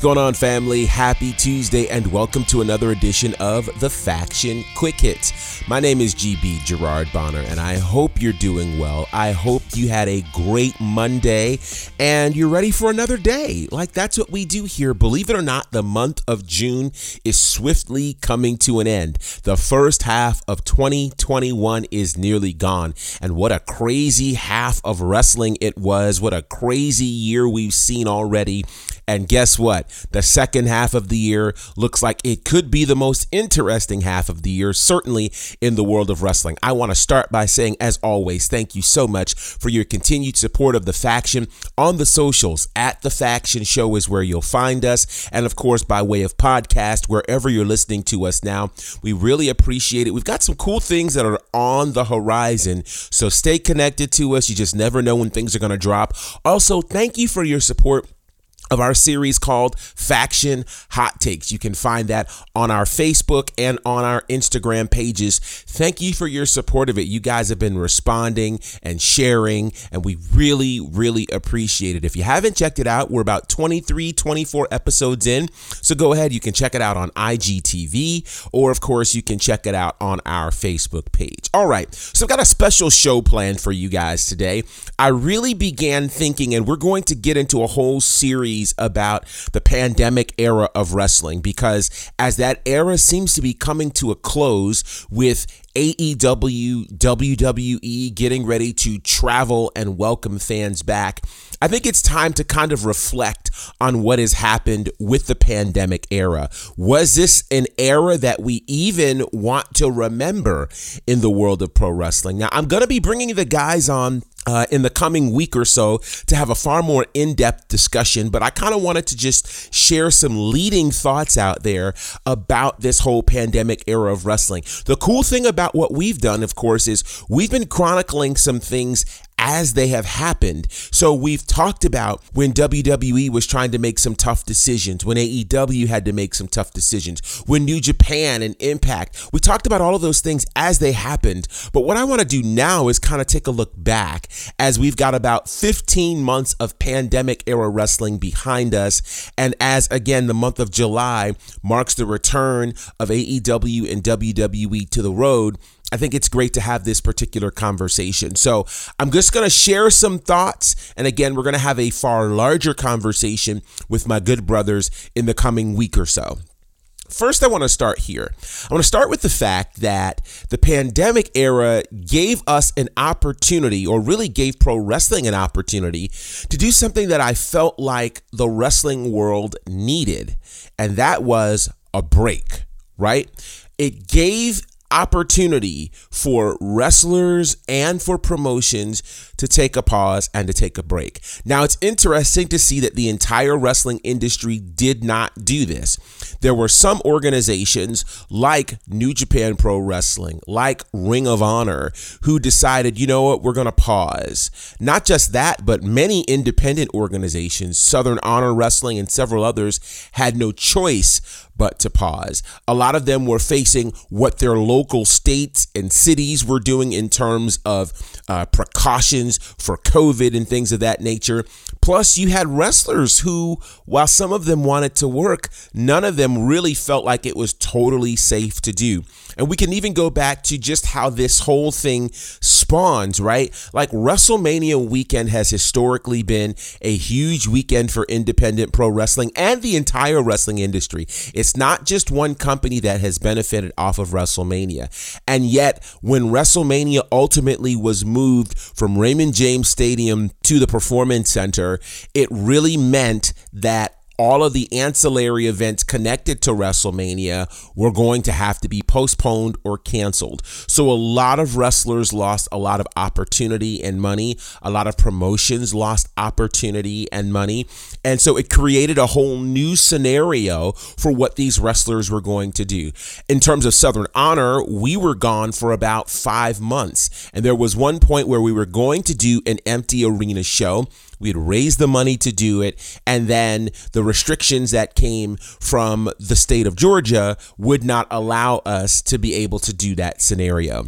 What's going on, family? Happy Tuesday, and welcome to another edition of the Faction Quick Hits. My name is GB Gerard Bonner, and I hope you're doing well. I hope you had a great Monday and you're ready for another day. Like, that's what we do here. Believe it or not, the month of June is swiftly coming to an end. The first half of 2021 is nearly gone, and what a crazy half of wrestling it was. What a crazy year we've seen already. And guess what? The second half of the year looks like it could be the most interesting half of the year, certainly in the world of wrestling. I want to start by saying, as always, thank you so much for your continued support of the faction on the socials. At the faction show is where you'll find us. And of course, by way of podcast, wherever you're listening to us now, we really appreciate it. We've got some cool things that are on the horizon. So stay connected to us. You just never know when things are going to drop. Also, thank you for your support of our series called Faction Hot Takes. You can find that on our Facebook and on our Instagram pages. Thank you for your support of it. You guys have been responding and sharing, and we really, really appreciate it. If you haven't checked it out, we're about 23, 24 episodes in. So go ahead, you can check it out on IGTV, or of course, you can check it out on our Facebook page. All right, so I've got a special show planned for you guys today. I really began thinking, and we're going to get into a whole series series about the pandemic era of wrestling because as that era seems to be coming to a close with AEW, WWE getting ready to travel and welcome fans back. I think it's time to kind of reflect on what has happened with the pandemic era. Was this an era that we even want to remember in the world of pro wrestling? Now, I'm going to be bringing the guys on uh, in the coming week or so to have a far more in depth discussion. But I kind of wanted to just share some leading thoughts out there about this whole pandemic era of wrestling. The cool thing about what we've done, of course, is we've been chronicling some things as they have happened. So we've talked about when WWE was trying to make some tough decisions, when AEW had to make some tough decisions, when New Japan and Impact. We talked about all of those things as they happened. But what I want to do now is kind of take a look back as we've got about 15 months of pandemic era wrestling behind us. And as again, the month of July marks the return of AEW and WWE to the road. I think it's great to have this particular conversation. So I'm just going to share some thoughts. And again, we're going to have a far larger conversation with my good brothers in the coming week or so. First, I want to start here. I want to start with the fact that the pandemic era gave us an opportunity, or really gave pro wrestling an opportunity, to do something that I felt like the wrestling world needed, and that was a break, right? It gave opportunity for wrestlers and for promotions to take a pause and to take a break. Now, it's interesting to see that the entire wrestling industry did not do this. There were some organizations like New Japan Pro Wrestling, like Ring of Honor, who decided, you know what, we're going to pause. Not just that, but many independent organizations, Southern Honor Wrestling and several others, had no choice but to pause. A lot of them were facing what their local states and cities were doing in terms of uh, precautions for COVID and things of that nature. Plus, you had wrestlers who, while some of them wanted to work, none of them really felt like it was totally safe to do. And we can even go back to just how this whole thing spawns, right? Like WrestleMania weekend has historically been a huge weekend for independent pro wrestling and the entire wrestling industry. It's not just one company that has benefited off of WrestleMania. And yet, when WrestleMania ultimately was moved from Raymond James Stadium to the Performance Center, it really meant that all of the ancillary events connected to WrestleMania were going to have to be postponed or canceled. So a lot of wrestlers lost a lot of opportunity and money. A lot of promotions lost opportunity and money. And so it created a whole new scenario for what these wrestlers were going to do. In terms of Southern Honor, we were gone for about five months. And there was one point where we were going to do an empty arena show. We had raised the money to do it. And then the restrictions that came from the state of Georgia would not allow us to be able to do that scenario.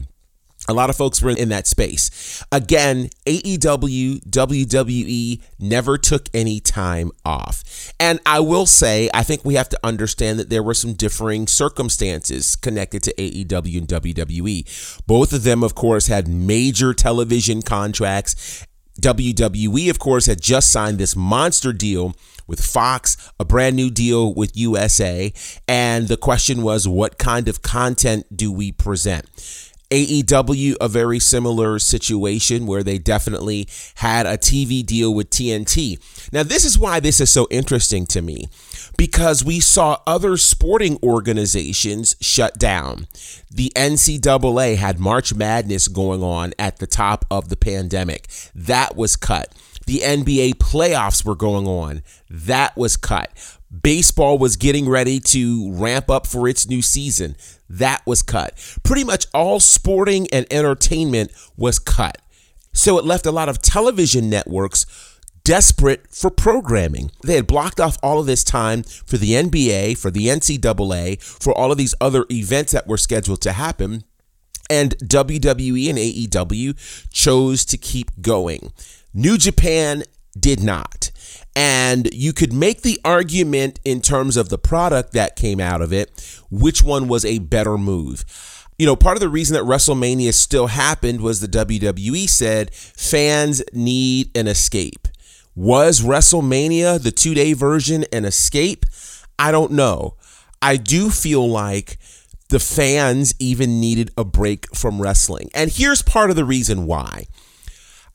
A lot of folks were in that space. Again, AEW, WWE never took any time off. And I will say, I think we have to understand that there were some differing circumstances connected to AEW and WWE. Both of them, of course, had major television contracts. WWE, of course, had just signed this monster deal with Fox, a brand new deal with USA. And the question was, what kind of content do we present? AEW, a very similar situation where they definitely had a TV deal with TNT. Now, this is why this is so interesting to me because we saw other sporting organizations shut down. The NCAA had March Madness going on at the top of the pandemic, that was cut. The NBA playoffs were going on, that was cut. Baseball was getting ready to ramp up for its new season. That was cut. Pretty much all sporting and entertainment was cut. So it left a lot of television networks desperate for programming. They had blocked off all of this time for the NBA, for the NCAA, for all of these other events that were scheduled to happen. And WWE and AEW chose to keep going. New Japan did not. And you could make the argument in terms of the product that came out of it, which one was a better move. You know, part of the reason that WrestleMania still happened was the WWE said fans need an escape. Was WrestleMania, the two day version, an escape? I don't know. I do feel like the fans even needed a break from wrestling. And here's part of the reason why.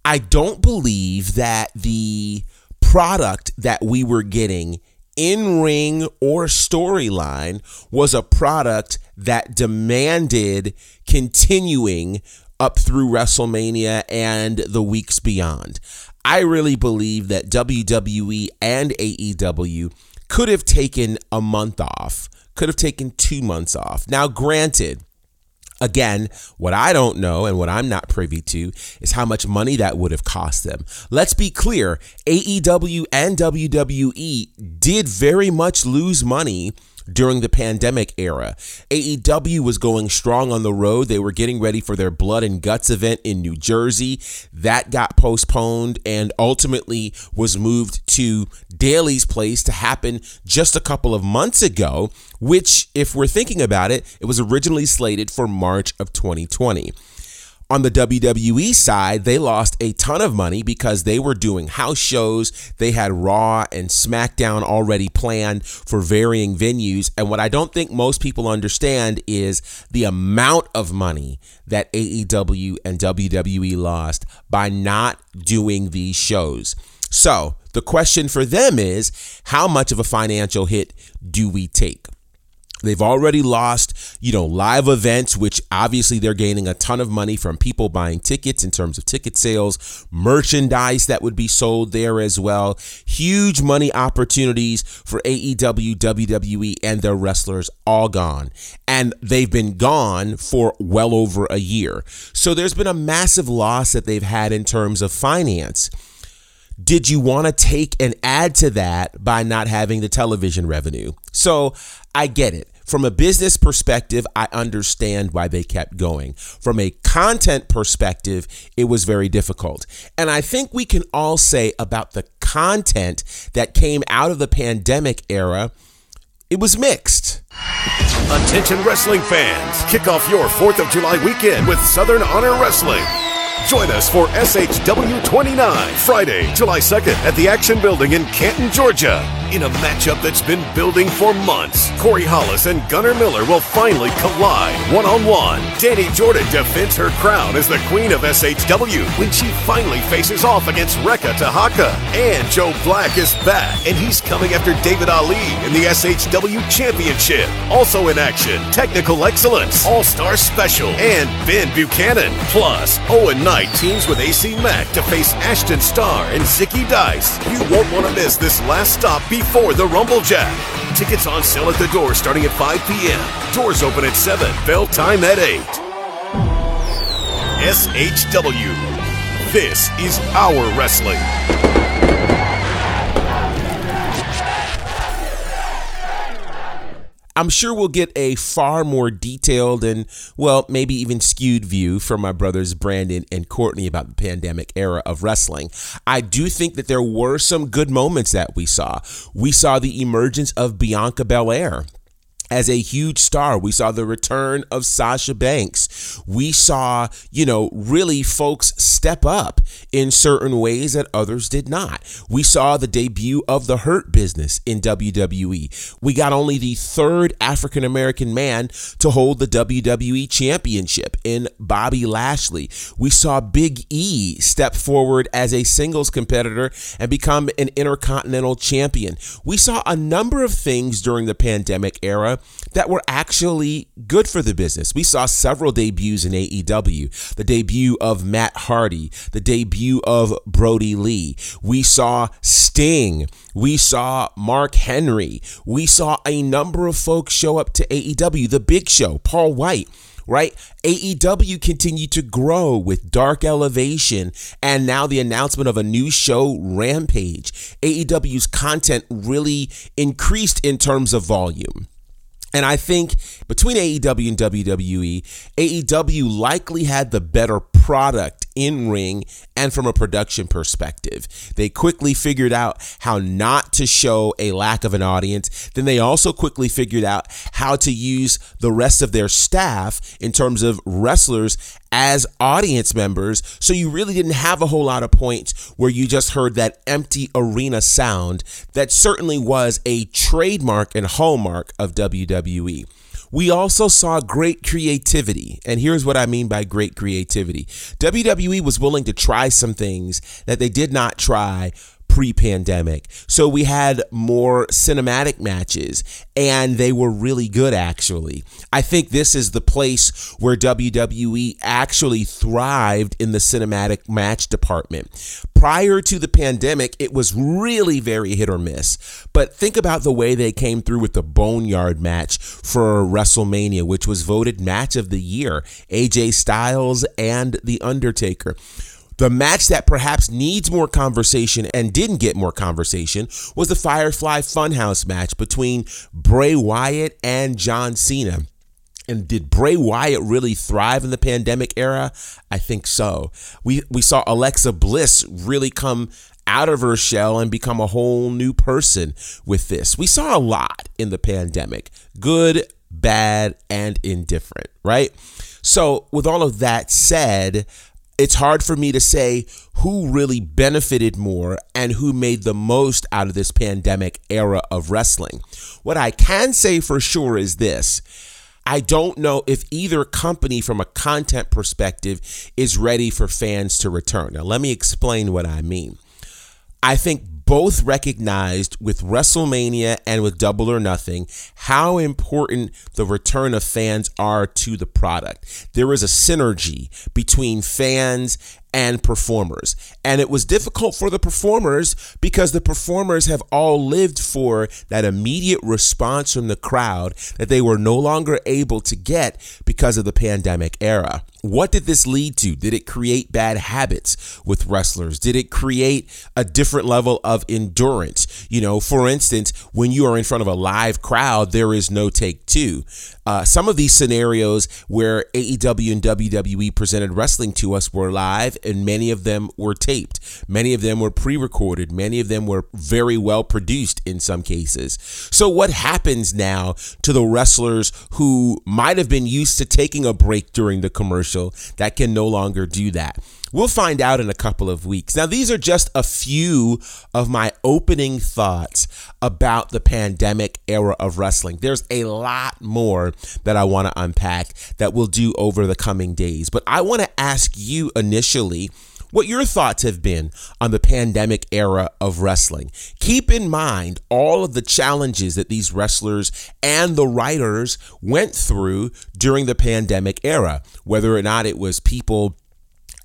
I don't believe that the product that we were getting in ring or storyline was a product that demanded continuing up through WrestleMania and the weeks beyond. I really believe that WWE and AEW could have taken a month off, could have taken two months off. Now, granted, Again, what I don't know and what I'm not privy to is how much money that would have cost them. Let's be clear AEW and WWE did very much lose money during the pandemic era. AEW was going strong on the road. They were getting ready for their Blood and Guts event in New Jersey. That got postponed and ultimately was moved to Daily's Place to happen just a couple of months ago, which, if we're thinking about it, it was originally slated for March of 2020. On the WWE side, they lost a ton of money because they were doing house shows. They had Raw and SmackDown already planned for varying venues. And what I don't think most people understand is the amount of money that AEW and WWE lost by not doing these shows. So the question for them is how much of a financial hit do we take? They've already lost, you know, live events, which obviously they're gaining a ton of money from people buying tickets in terms of ticket sales, merchandise that would be sold there as well. Huge money opportunities for AEW, WWE, and their wrestlers all gone. And they've been gone for well over a year. So there's been a massive loss that they've had in terms of finance did you want to take and add to that by not having the television revenue? So I get it. From a business perspective, I understand why they kept going. From a content perspective, it was very difficult. And I think we can all say about the content that came out of the pandemic era, it was mixed. Attention wrestling fans, kick off your 4th of July weekend with Southern Honor Wrestling. Join us for SHW 29, Friday, July 2nd at the Action Building in Canton, Georgia. In a matchup that's been building for months, Corey Hollis and Gunnar Miller will finally collide one on one. Danny Jordan defends her crown as the queen of SHW when she finally faces off against Reka Tehaka. And Joe Black is back, and he's coming after David Ali in the SHW Championship. Also in action, Technical Excellence, All Star Special, and Ben Buchanan. Plus, oh Owen Knight teams with AC Mack to face Ashton Starr and Zicky Dice. You won't want to miss this last stop before the Rumble Jack. Tickets on sale at the door starting at 5 p.m. Doors open at 7, bell time at 8. SHW. This is our wrestling. I'm sure we'll get a far more detailed and, well, maybe even skewed view from my brothers Brandon and Courtney about the pandemic era of wrestling. I do think that there were some good moments that we saw. We saw the emergence of Bianca Belair as a huge star. We saw the return of Sasha Banks. We saw, you know, really folks step up in certain ways that others did not. We saw the debut of the Hurt Business in WWE. We got only the third African American man to hold the WWE Championship in Bobby Lashley. We saw Big E step forward as a singles competitor and become an Intercontinental Champion. We saw a number of things during the pandemic era that were actually good for the business. We saw several debuts in AEW the debut of Matt Hardy, the debut of Brodie Lee. We saw Sting. We saw Mark Henry. We saw a number of folks show up to AEW, The Big Show, Paul White right? AEW continued to grow with Dark Elevation and now the announcement of a new show, Rampage. AEW's content really increased in terms of volume. And I think between AEW and WWE, AEW likely had the better product in ring and from a production perspective. They quickly figured out how not to show a lack of an audience. Then they also quickly figured out how to use the rest of their staff in terms of wrestlers as audience members. So you really didn't have a whole lot of points where you just heard that empty arena sound that certainly was a trademark and hallmark of WWE. We also saw great creativity. And here's what I mean by great creativity WWE was willing to try some things that they did not try pre pandemic. So we had more cinematic matches and they were really good, actually. I think this is the place where WWE actually thrived in the cinematic match department. Prior to the pandemic, it was really very hit or miss. But think about the way they came through with the Boneyard match for WrestleMania, which was voted match of the year AJ Styles and The Undertaker. The match that perhaps needs more conversation and didn't get more conversation was the Firefly Funhouse match between Bray Wyatt and John Cena. And did Bray Wyatt really thrive in the pandemic era? I think so. We we saw Alexa Bliss really come out of her shell and become a whole new person with this. We saw a lot in the pandemic. Good, bad, and indifferent, right? So, with all of that said, it's hard for me to say who really benefited more and who made the most out of this pandemic era of wrestling. What I can say for sure is this. I don't know if either company, from a content perspective, is ready for fans to return. Now, let me explain what I mean. I think both recognized with WrestleMania and with Double or Nothing how important the return of fans are to the product. There is a synergy between fans and performers. And it was difficult for the performers because the performers have all lived for that immediate response from the crowd that they were no longer able to get because of the pandemic era. What did this lead to? Did it create bad habits with wrestlers? Did it create a different level of endurance? You know, for instance, when you are in front of a live crowd, there is no take two. Uh, some of these scenarios where AEW and WWE presented wrestling to us were live, and many of them were taped. Many of them were pre recorded. Many of them were very well produced in some cases. So, what happens now to the wrestlers who might have been used to taking a break during the commercial that can no longer do that? We'll find out in a couple of weeks. Now, these are just a few of my opening thoughts about the pandemic era of wrestling. There's a lot more that I want to unpack that we'll do over the coming days. But I want to ask you initially what your thoughts have been on the pandemic era of wrestling. Keep in mind all of the challenges that these wrestlers and the writers went through during the pandemic era, whether or not it was people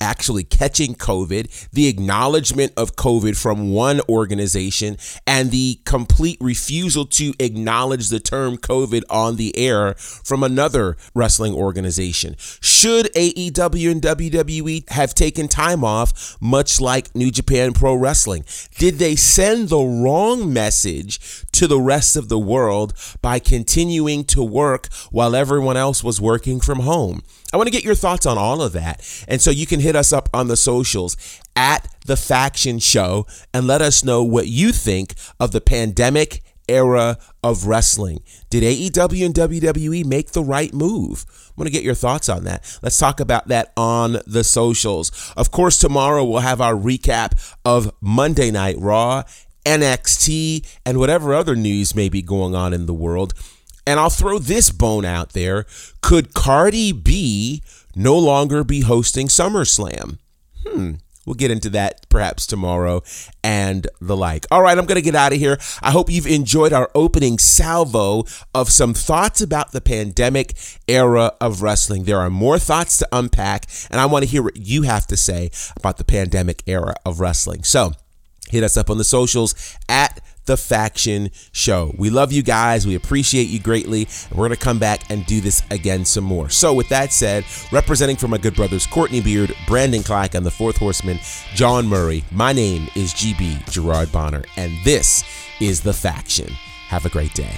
actually catching COVID, the acknowledgement of COVID from one organization, and the complete refusal to acknowledge the term COVID on the air from another wrestling organization Should AEW and WWE have taken time off, much like New Japan Pro Wrestling? Did they send the wrong message to the rest of the world by continuing to work while everyone else was working from home? I want to get your thoughts on all of that. And so you can hit us up on the socials at The Faction Show and let us know what you think of the pandemic era of wrestling. Did AEW and WWE make the right move? I want to get your thoughts on that. Let's talk about that on the socials. Of course, tomorrow we'll have our recap of Monday Night Raw, NXT, and whatever other news may be going on in the world. And I'll throw this bone out there. Could Cardi B no longer be hosting SummerSlam? Hmm. We'll get into that perhaps tomorrow and the like. All right, I'm going to get out of here. I hope you've enjoyed our opening salvo of some thoughts about the pandemic era of wrestling. There are more thoughts to unpack, and I want to hear what you have to say about the pandemic era of wrestling. So hit us up on the socials at the Faction Show. We love you guys. We appreciate you greatly. And we're going to come back and do this again some more. So, with that said, representing for my good brothers Courtney Beard, Brandon Clack, and the Fourth Horseman, John Murray, my name is GB Gerard Bonner, and this is The Faction. Have a great day.